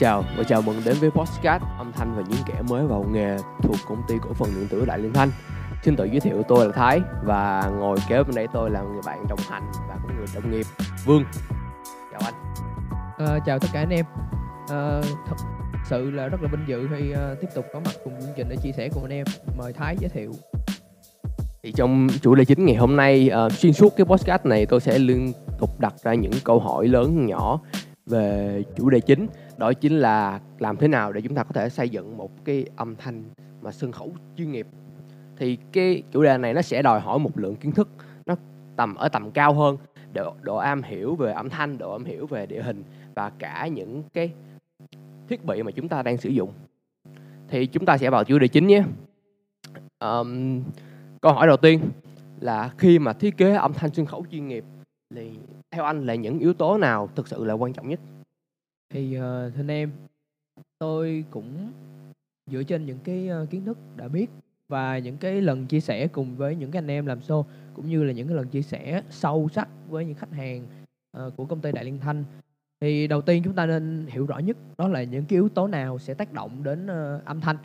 chào và chào mừng đến với podcast âm thanh và những kẻ mới vào nghề thuộc công ty cổ phần điện tử Đại Liên Thanh. Xin tự giới thiệu tôi là Thái và ngồi kế bên đây tôi là người bạn đồng hành và cũng người đồng nghiệp Vương. Chào anh. Ờ, chào tất cả anh em Ờ, thật sự là rất là vinh dự khi ờ, tiếp tục có mặt cùng chương trình để chia sẻ cùng anh em mời Thái giới thiệu Thì trong chủ đề chính ngày hôm nay ờ, xuyên suốt cái podcast này tôi sẽ liên tục đặt ra những câu hỏi lớn nhỏ về chủ đề chính đó chính là làm thế nào để chúng ta có thể xây dựng một cái âm thanh mà sân khấu chuyên nghiệp. Thì cái chủ đề này nó sẽ đòi hỏi một lượng kiến thức nó tầm ở tầm cao hơn độ, độ am hiểu về âm thanh độ am hiểu về địa hình và cả những cái thiết bị mà chúng ta đang sử dụng. Thì chúng ta sẽ vào chủ đề chính nhé. Um, câu hỏi đầu tiên là khi mà thiết kế âm thanh sân khấu chuyên nghiệp thì theo anh là những yếu tố nào thực sự là quan trọng nhất? Thì ờ, thưa anh em, tôi cũng dựa trên những cái ờ, kiến thức đã biết và những cái lần chia sẻ cùng với những cái anh em làm show, cũng như là những cái lần chia sẻ sâu sắc với những khách hàng ờ, của công ty Đại Liên Thanh. Thì đầu tiên chúng ta nên hiểu rõ nhất đó là những cái yếu tố nào sẽ tác động đến âm thanh.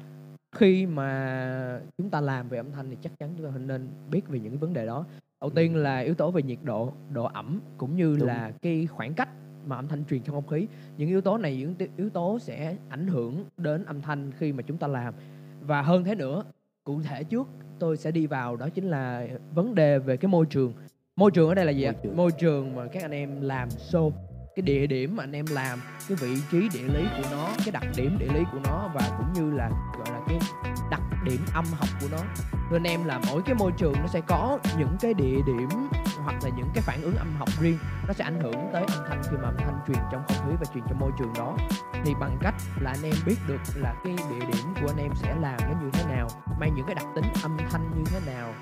Khi mà chúng ta làm về âm thanh thì chắc chắn chúng ta nên biết về những cái vấn đề đó đầu tiên là yếu tố về nhiệt độ độ ẩm cũng như Đúng. là cái khoảng cách mà âm thanh truyền trong không khí. Những yếu tố này những yếu tố sẽ ảnh hưởng đến âm thanh khi mà chúng ta làm. Và hơn thế nữa cụ thể trước tôi sẽ đi vào đó chính là vấn đề về cái môi trường. Môi trường ở đây là gì ạ? Môi trường. môi trường mà các anh em làm show cái địa điểm mà anh em làm cái vị trí địa lý của nó cái đặc điểm địa lý của nó và cũng như là cái đặc điểm âm học của nó. Nên em là mỗi cái môi trường nó sẽ có những cái địa điểm hoặc là những cái phản ứng âm học riêng. Nó sẽ ảnh hưởng tới âm thanh khi mà âm thanh truyền trong không khí và truyền trong môi trường đó. Thì bằng cách là anh em biết được là cái địa điểm của anh em sẽ làm nó như thế nào, mang những cái đặc tính âm thanh như thế nào,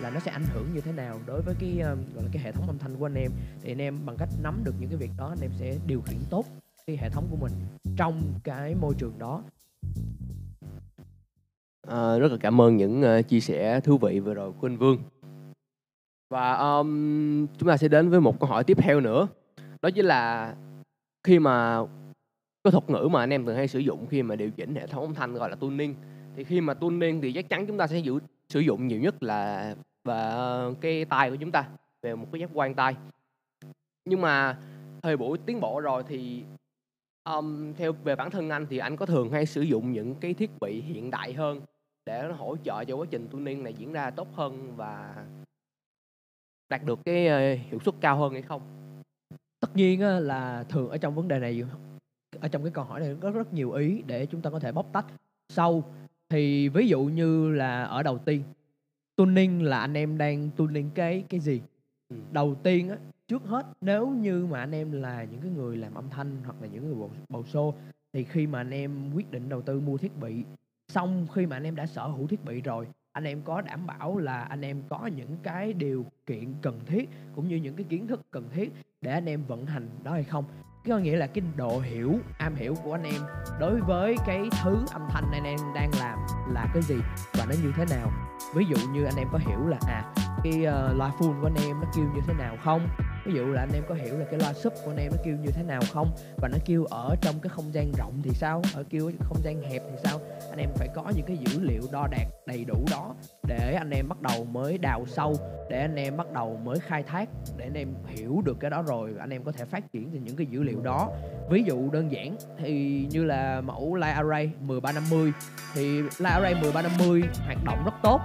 là nó sẽ ảnh hưởng như thế nào đối với cái ờ, gọi là cái hệ thống âm thanh của anh em. Thì anh em bằng cách nắm được những cái việc đó, anh em sẽ điều khiển tốt cái hệ thống của mình trong cái môi trường đó. À, rất là cảm ơn những uh, chia sẻ thú vị vừa rồi của anh Vương. Và um, chúng ta sẽ đến với một câu hỏi tiếp theo nữa. Đó chính là khi mà cái thuật ngữ mà anh em thường hay sử dụng khi mà điều chỉnh hệ thống âm thanh gọi là tuning thì khi mà tuning thì chắc chắn chúng ta sẽ giữ, sử dụng nhiều nhất là và ờ, cái tai của chúng ta về một cái giác quan tai. Nhưng mà thời buổi tiến bộ rồi thì um, theo về bản thân anh thì anh có thường hay sử dụng những cái thiết bị hiện đại hơn để nó hỗ trợ cho quá trình tuning này diễn ra tốt hơn và đạt được cái ờ, hiệu suất cao hơn hay không? Tất nhiên là thường ở trong vấn đề này ở trong cái câu hỏi này có rất nhiều ý để chúng ta có thể bóc tách. Sau thì ví dụ như là ở đầu tiên tuning là anh em đang tuning cái cái gì? Ừ. đầu tiên á trước hết nếu như mà anh em là những cái người làm âm thanh hoặc là những người bầu, bầu show thì khi mà anh em quyết định đầu tư mua thiết bị xong khi mà anh em đã sở hữu thiết bị rồi anh em có đảm bảo là anh em có những cái điều kiện cần thiết cũng như những cái kiến thức cần thiết để anh em vận hành đó hay không. Có nghĩa là cái độ hiểu am hiểu của anh em đối với cái thứ âm thanh anh em đang làm là cái gì và nó như thế nào. Ví dụ như anh em có hiểu là à cái uh, loa full của anh em nó kêu như thế nào không? Ví dụ là anh em có hiểu là cái loa sub của anh em nó kêu như thế nào không? Và nó kêu ở trong cái không gian rộng thì sao? Ở kêu ở không gian hẹp thì sao? Anh em phải có những cái dữ liệu đo đạc đầy đủ đó để anh em bắt đầu mới đào sâu, để anh em bắt đầu mới khai thác, để anh em hiểu được cái đó rồi, anh em có thể phát triển từ những cái dữ liệu đó ví dụ đơn giản thì như là mẫu Light Array 10350 thì Light Array 10350 hoạt động rất tốt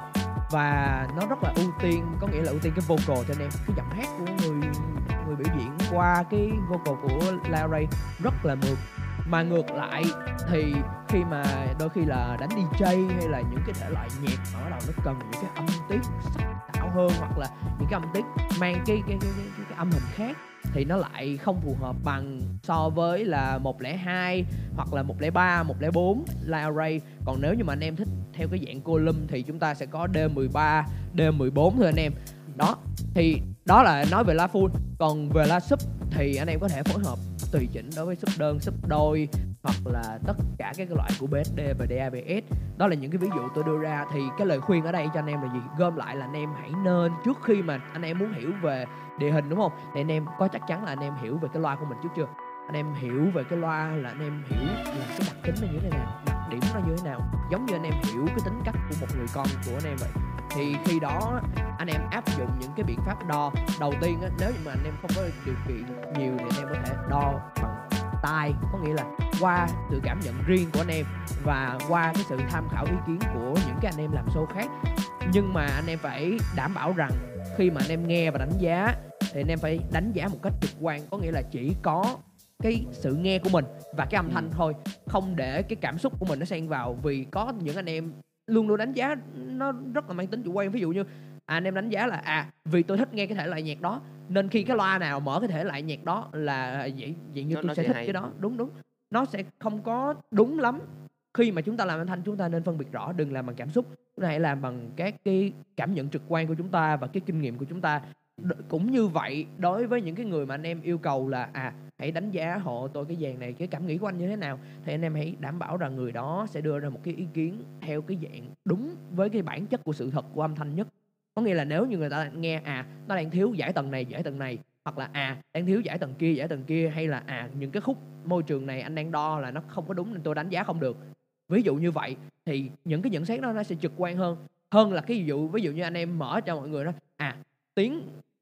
và nó rất là ưu tiên có nghĩa là ưu tiên cái vocal cho anh em cái giọng hát của người người biểu diễn qua cái vocal của Light Array rất là mượt. Mà ngược lại thì khi mà đôi khi là đánh DJ hay là những cái thể loại nhạc mà bắt đầu nó cần những cái âm tiết sắc tạo hơn hoặc là những cái âm tiết mang cái cái cái, cái, cái, cái âm hình khác thì nó lại không phù hợp bằng so với là 102 hoặc là 103, 104 Light Array. Còn nếu như mà anh em thích theo cái dạng column thì chúng ta sẽ có D13, D14 thôi anh em. Đó, thì đó là nói về la full. Còn về la sub thì anh em có thể phối hợp tùy chỉnh đối với sub đơn, sub đôi hoặc là tất cả các cái loại của BSD và DABS đó là những cái ví dụ tôi đưa ra thì cái lời khuyên ở đây cho anh em là gì gom lại là anh em hãy nên trước khi mà anh em muốn hiểu về địa hình đúng không thì anh em có chắc chắn là anh em hiểu về cái loa của mình trước chưa anh em hiểu về cái loa là anh em hiểu là cái đặc tính nó như thế nào đặc điểm nó như thế nào giống như anh em hiểu cái tính cách của một người con của anh em vậy thì khi đó anh em áp dụng những cái biện pháp đo đầu tiên nếu như mà anh em không có điều kiện nhiều thì anh em có thể đo bằng tai có nghĩa là qua sự cảm nhận riêng của anh em và qua cái sự tham khảo ý kiến của những cái anh em làm show khác. Nhưng mà anh em phải đảm bảo rằng khi mà anh em nghe và đánh giá thì anh em phải đánh giá một cách trực quan có nghĩa là chỉ có cái sự nghe của mình và cái âm thanh thôi không để cái cảm xúc của mình nó xen vào. Vì có những anh em luôn luôn đánh giá nó rất là mang tính chủ quan. Ví dụ như à, anh em đánh giá là à vì tôi thích nghe cái thể loại nhạc đó nên khi cái loa nào mở cái thể loại nhạc đó là vậy vậy như Nó- tôi nó sẽ sẽ thích hay. cái đó. Đúng đúng nó sẽ không có đúng lắm. Khi mà chúng ta làm âm thanh, chúng ta nên phân biệt rõ, đừng làm bằng cảm xúc. Chúng ta hãy làm bằng các cái cảm nhận trực quan của chúng ta và cái kinh nghiệm của chúng ta. Đ- cũng như vậy, đối với những cái người mà anh em yêu cầu là à hãy đánh giá hộ tôi cái dàn này, cái cảm nghĩ của anh như thế nào, thì anh em hãy đảm bảo rằng người đó sẽ đưa ra một cái ý kiến theo cái dạng đúng với cái bản chất của sự thật của âm thanh nhất. Có nghĩa là nếu như người ta nghe à nó đang thiếu giải tầng này, giải tầng này hoặc là à đang thiếu giải tầng kia giải tầng kia hay là à những cái khúc môi trường này anh đang đo là nó không có đúng nên tôi đánh giá không được ví dụ như vậy thì những cái nhận xét đó nó sẽ trực quan hơn. Hơn là cái ví dụ ví dụ như anh em mở cho mọi người đó à tiếng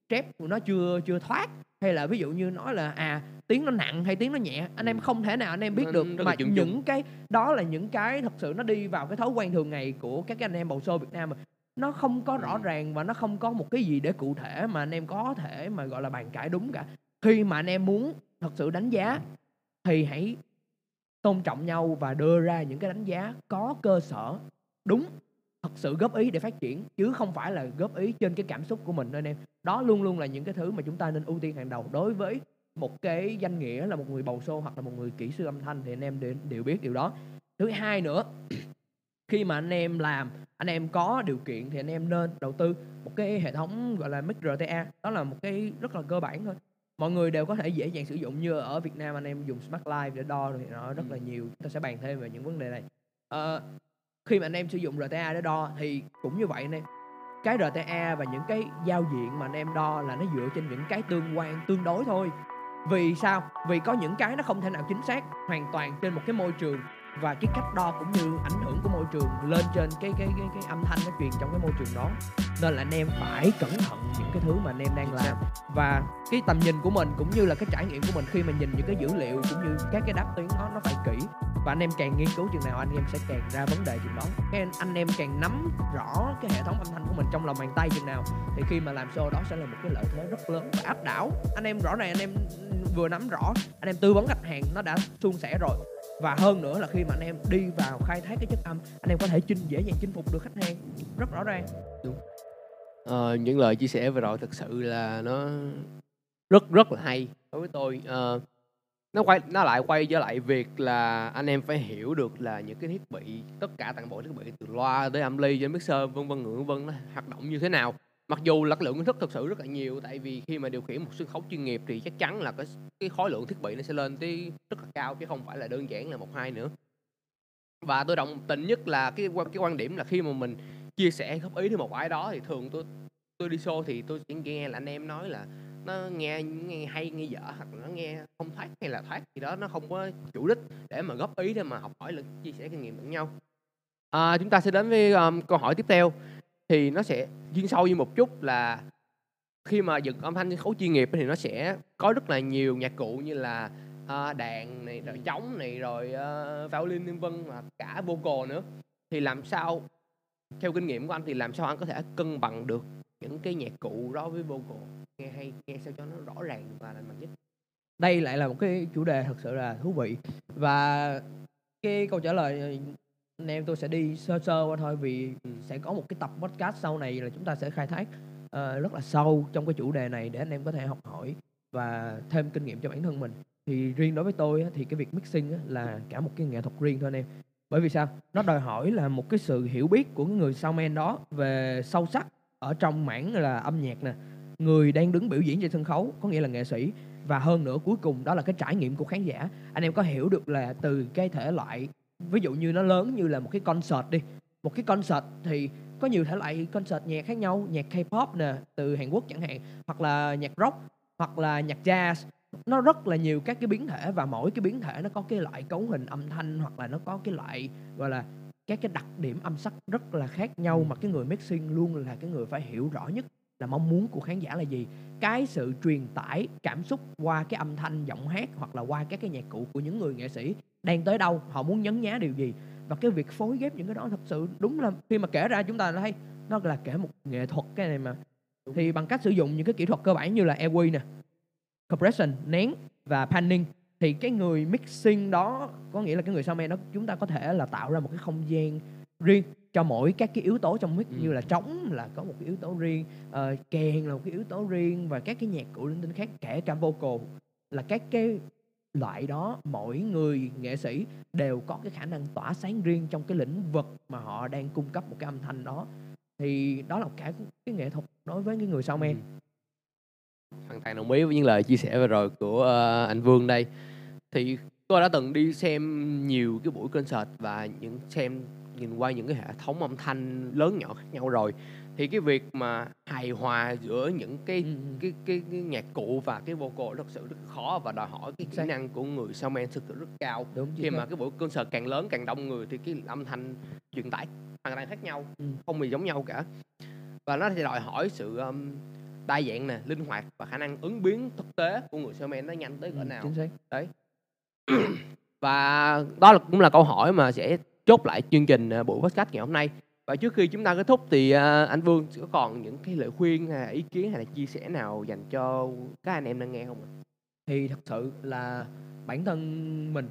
trép của nó chưa chưa thoát hay là ví dụ như nói là à tiếng nó nặng hay tiếng nó nhẹ anh em không thể nào anh em biết được mà những cái đó là những cái thật sự nó đi vào cái thói quen thường ngày của các anh em bầu xô Việt Nam mà nó không có rõ ràng và nó không có một cái gì để cụ thể mà anh em có thể mà gọi là bàn cãi đúng cả. Khi mà anh em muốn thật sự đánh giá thì hãy tôn trọng nhau và đưa ra những cái đánh giá có cơ sở đúng thật sự góp ý để phát triển chứ không phải là góp ý trên cái cảm xúc của mình anh em. Đó luôn luôn là những cái thứ mà chúng ta nên ưu tiên hàng đầu. Đối với một cái danh nghĩa là một người bầu xô hoặc là một người kỹ sư âm thanh thì anh em đều, đều biết điều đó. Thứ hai nữa khi mà anh em làm anh em có điều kiện thì anh em nên đầu tư một cái hệ thống gọi là mic RTA đó là một cái rất là cơ bản thôi. Mọi người đều có thể dễ dàng sử dụng như ở Việt Nam anh em dùng Smart Live để đo thì nó rất là nhiều. Chúng ta sẽ bàn thêm về những vấn đề này. Ờ, khi mà anh em sử dụng RTA để đo thì cũng như vậy anh em. Cái RTA và những cái giao diện mà anh em đo là nó dựa trên những cái tương quan tương đối thôi. Vì sao? Vì có những cái nó không thể nào chính xác hoàn toàn trên một cái môi trường và cái cách đo cũng như ảnh hưởng của môi trường lên trên cái cái cái cái âm thanh nó truyền trong cái môi trường đó. Nên là anh em phải cẩn thận những cái thứ mà anh em đang làm. và cái tầm nhìn của mình cũng như là cái trải nghiệm của mình khi mà nhìn những cái dữ liệu cũng như các cái đáp tuyến đó nó phải kỹ. Và anh em càng nghiên cứu chừng nào anh em sẽ càng ra vấn đề chừng đó. Cái anh, em càng nắm rõ cái hệ thống âm thanh của mình trong lòng bàn tay chừng nào thì khi mà làm show đó sẽ là một cái lợi thế rất lớn và áp đảo. Anh em rõ ràng anh em vừa nắm rõ anh em tư vấn khách hàng nó đã suôn sẻ rồi và hơn nữa là khi mà anh em đi vào khai thác cái chất âm anh em có thể chinh dễ dàng chinh phục được khách hàng. Rất rõ ràng. Ờ, những lời chia sẻ vừa rồi thực sự là nó rất rất là hay đối với tôi. À, nó quay nó lại quay trở lại việc là anh em phải hiểu được là những cái thiết bị tất cả toàn bộ thiết bị từ loa tới âm ly đến mixer vân vân ngưỡng vân nó hoạt động như thế nào mặc dù lực lượng kiến thức thực sự rất là nhiều tại vì khi mà điều khiển một sân khấu chuyên nghiệp thì chắc chắn là cái cái khối lượng thiết bị nó sẽ lên tới rất là cao chứ không phải là đơn giản là một hai nữa. Và tôi đồng tình nhất là cái cái quan điểm là khi mà mình chia sẻ góp ý đến một ai đó thì thường tôi tôi đi show thì tôi chỉ nghe là anh em nói là nó nghe nghe hay nghe dở hoặc là nó nghe không thoát hay là thoát gì đó nó không có chủ đích để mà góp ý để mà học hỏi lẫn chia sẻ kinh nghiệm lẫn nhau. À, chúng ta sẽ đến với um, câu hỏi tiếp theo thì nó sẽ chuyên sâu như một chút là khi mà dựng âm thanh sân khấu chuyên nghiệp thì nó sẽ có rất là nhiều nhạc cụ như là à, đàn này rồi trống này rồi uh, violin vân vân và cả vocal nữa. Thì làm sao theo kinh nghiệm của anh thì làm sao anh có thể cân bằng được những cái nhạc cụ đó với vocal? Nghe hay nghe sao cho nó rõ ràng và lành mạnh nhất? Đây lại là một cái chủ đề thật sự là thú vị. Và cái câu trả lời anh em tôi sẽ đi sơ sơ qua thôi vì sẽ có một cái tập podcast sau này là chúng ta sẽ khai thác uh, rất là sâu trong cái chủ đề này để anh em có thể học hỏi và thêm kinh nghiệm cho bản thân mình. Thì riêng đối với tôi thì cái việc mixing là cả một cái nghệ thuật riêng thôi anh em. Bởi vì sao? Nó đòi hỏi là một cái sự hiểu biết của người người soundman đó về sâu sắc ở trong mảng là âm nhạc nè người đang đứng biểu diễn trên sân khấu có nghĩa là nghệ sĩ. Và hơn nữa cuối cùng đó là cái trải nghiệm của khán giả. Anh em có hiểu được là từ cái thể loại ví dụ như nó lớn như là một cái concert đi. Một cái concert thì có nhiều thể loại concert nhạc khác nhau, nhạc K-pop nè, từ Hàn Quốc chẳng hạn, hoặc là nhạc rock, hoặc là nhạc jazz. Nó rất là nhiều các cái biến thể và mỗi cái biến thể nó có cái loại cấu hình âm thanh, hoặc là nó có cái loại, gọi là, các cái đặc điểm âm sắc rất là khác nhau mà cái người mixing luôn là cái người phải hiểu rõ nhất là mong muốn của khán giả là gì. Cái sự truyền tải cảm xúc qua cái âm thanh, giọng hát, hoặc là qua các cái nhạc cụ của những người nghệ sĩ đang tới đâu họ muốn nhấn nhá điều gì và cái việc phối ghép những cái đó thật sự đúng là khi mà kể ra chúng ta thấy nó là kể một nghệ thuật cái này mà thì bằng cách sử dụng những cái kỹ thuật cơ bản như là airway nè compression nén và panning thì cái người mixing đó có nghĩa là cái người soundman đó chúng ta có thể là tạo ra một cái không gian riêng cho mỗi các cái yếu tố trong mix Ừ. như là trống là có một cái yếu tố riêng uh, kèn là một cái yếu tố riêng và các cái nhạc cụ linh tinh khác kể cả vocal là các cái loại đó mỗi người nghệ sĩ đều có cái khả năng tỏa sáng riêng trong cái lĩnh vực mà họ đang cung cấp một cái âm thanh đó. Thì đó là cả cái nghệ thuật đối với cái người sau Ừ. hoàn toàn đồng ý với những lời chia sẻ vừa rồi của uh, anh Vương đây. Thì tôi đã từng đi xem nhiều cái buổi concert và những xem nhìn qua những cái hệ thống âm thanh lớn nhỏ khác nhau rồi thì cái việc mà hài hòa giữa những cái Ừ, ừ. cái, cái cái nhạc cụ và cái vocal thật sự rất khó và đòi hỏi cái kỹ năng của người soundman thực sự rất cao. Đúng khi mà cái buổi concert càng lớn càng đông người thì cái âm thanh truyền tải hoàn toàn khác nhau Ừ. không gì giống nhau cả. Và nó sẽ đòi hỏi sự um, đa dạng nè linh hoạt và khả năng ứng biến thực tế của người salesman nó nhanh tới cỡ Ừ, nào. chính xác. Và đó là cũng là câu hỏi mà sẽ chốt lại chương trình uh, buổi podcast ngày hôm nay và trước khi chúng ta kết thúc thì à, anh Vương có còn những cái lời khuyên hay là ý kiến hay là chia sẻ nào dành cho các anh em đang nghe không ạ? thì thật sự là bản thân mình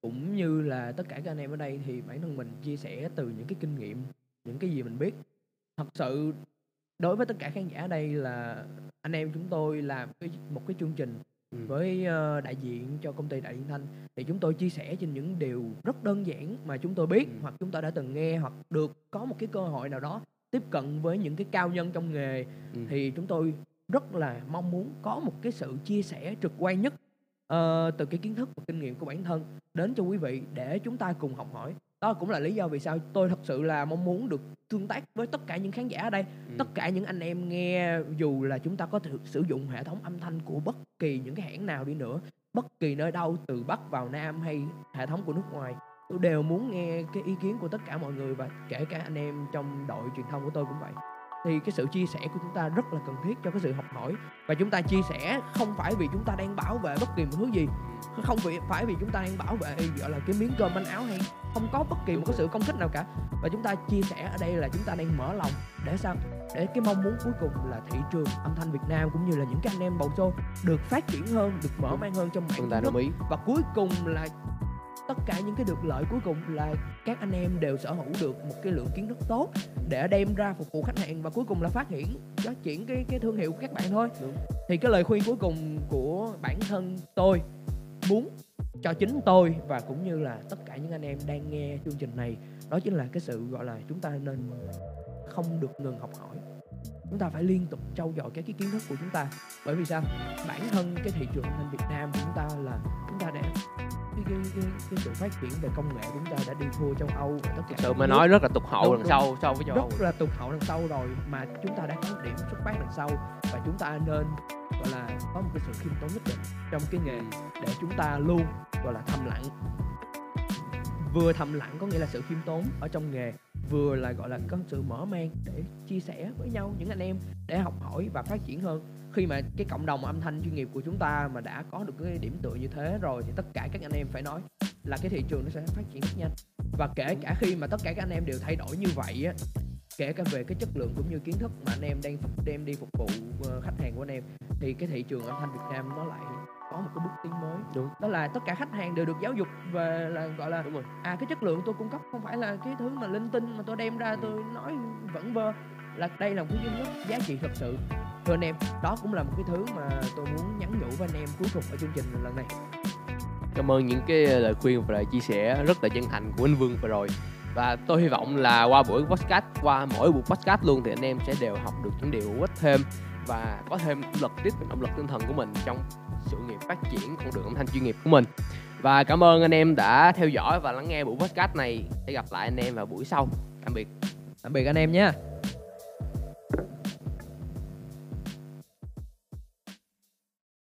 cũng như là tất cả các anh em ở đây thì bản thân mình chia sẻ từ những cái kinh nghiệm những cái gì mình biết thật sự đối với tất cả khán giả ở đây là anh em chúng tôi làm cái, một cái chương trình Ừ. với ờ, đại diện cho công ty đại diện thanh thì chúng tôi chia sẻ trên những điều rất đơn giản mà chúng tôi biết Ừ. hoặc chúng tôi đã từng nghe hoặc được có một cái cơ hội nào đó tiếp cận với những cái cao nhân trong nghề Ừ. thì chúng tôi rất là mong muốn có một cái sự chia sẻ trực quan nhất ờ, từ cái kiến thức và kinh nghiệm của bản thân đến cho quý vị để chúng ta cùng học hỏi đó cũng là lý do vì sao tôi thật sự là mong muốn được tương tác với tất cả những khán giả ở đây Ừ. tất cả những anh em nghe dù là chúng ta có thể sử dụng hệ thống âm thanh của bất kỳ những cái hãng nào đi nữa bất kỳ nơi đâu từ bắc vào nam hay hệ thống của nước ngoài tôi đều muốn nghe cái ý kiến của tất cả mọi người và kể cả anh em trong đội truyền thông của tôi cũng vậy thì cái sự chia sẻ của chúng ta rất là cần thiết cho cái sự học hỏi. Và chúng ta chia sẻ không phải vì chúng ta đang bảo vệ bất kỳ một thứ gì không vì phải vì chúng ta đang bảo vệ gọi là cái miếng cơm manh áo hay không có bất kỳ một cái sự công kích nào cả. Và chúng ta chia sẻ ở đây là chúng ta đang mở lòng để sao? Để cái mong muốn cuối cùng là thị trường âm thanh Việt Nam cũng như là những cái anh em bầu show được phát triển hơn được mở mang hơn trong Chúng mảng ta đồng ý. Và cuối cùng là tất cả những cái được lợi cuối cùng là các anh em đều sở hữu được một cái lượng kiến thức tốt để đem ra phục vụ khách hàng và cuối cùng là phát triển phát triển cái cái thương hiệu của các bạn thôi. Đúng. thì cái lời khuyên cuối cùng của bản thân tôi muốn cho chính tôi và cũng như là tất cả những anh em đang nghe chương trình này đó chính là cái sự gọi là chúng ta nên không được ngừng học hỏi. Chúng ta phải liên tục trau dồi các cái kiến thức của chúng ta. Bởi vì sao? Bản thân cái thị trường thanh Việt Nam của chúng ta là chúng ta đã cái cái cái, cái sự phát triển về công nghệ của chúng ta đã đi thua châu Âu và tất cả sự mà nói rất là tụt hậu đằng sau so với châu Âu. Rất là tụt hậu đằng sau rồi mà chúng ta đã có điểm xuất phát đằng sau và chúng ta nên gọi là có một cái sự khiêm tốn nhất định trong cái nghề để chúng ta luôn gọi là thầm lặng. Vừa thầm lặng có nghĩa là sự khiêm tốn ở trong nghề vừa là gọi là có sự mở mang để chia sẻ với nhau những anh em để học hỏi và phát triển hơn khi mà cái cộng đồng âm thanh chuyên nghiệp của chúng ta mà đã có được cái điểm tựa như thế rồi thì tất cả các anh em phải nói là cái thị trường nó sẽ phát triển rất nhanh. Và kể cả khi mà tất cả các anh em đều thay đổi như vậy á kể cả về cái chất lượng cũng như kiến thức mà anh em đang đem đi phục vụ ờ, khách hàng của anh em thì cái thị trường âm thanh Việt Nam nó lại có một cái bước tiến mới. Đúng. đó là tất cả khách hàng đều được giáo dục về là gọi là đúng rồi. À cái chất lượng tôi cung cấp không phải là cái thứ mà linh tinh mà tôi đem ra tôi nói vẩn vơ là đây là một cái duy nhất giá trị thật sự thưa anh em đó cũng là một cái thứ mà tôi muốn nhắn nhủ với anh em cuối cùng ở chương trình lần này. Cảm ơn những cái lời khuyên và lời chia sẻ rất là chân thành của anh Vương vừa rồi. Và tôi hy vọng là qua buổi podcast qua mỗi buổi podcast luôn thì anh em sẽ đều học được những điều hữu ích thêm và có thêm lực tiếp động lực tinh thần của mình trong sự nghiệp phát triển con đường âm thanh chuyên nghiệp của mình. Và cảm ơn anh em đã theo dõi và lắng nghe buổi podcast này. Sẽ gặp lại anh em vào buổi sau. Tạm biệt. Tạm biệt anh em nha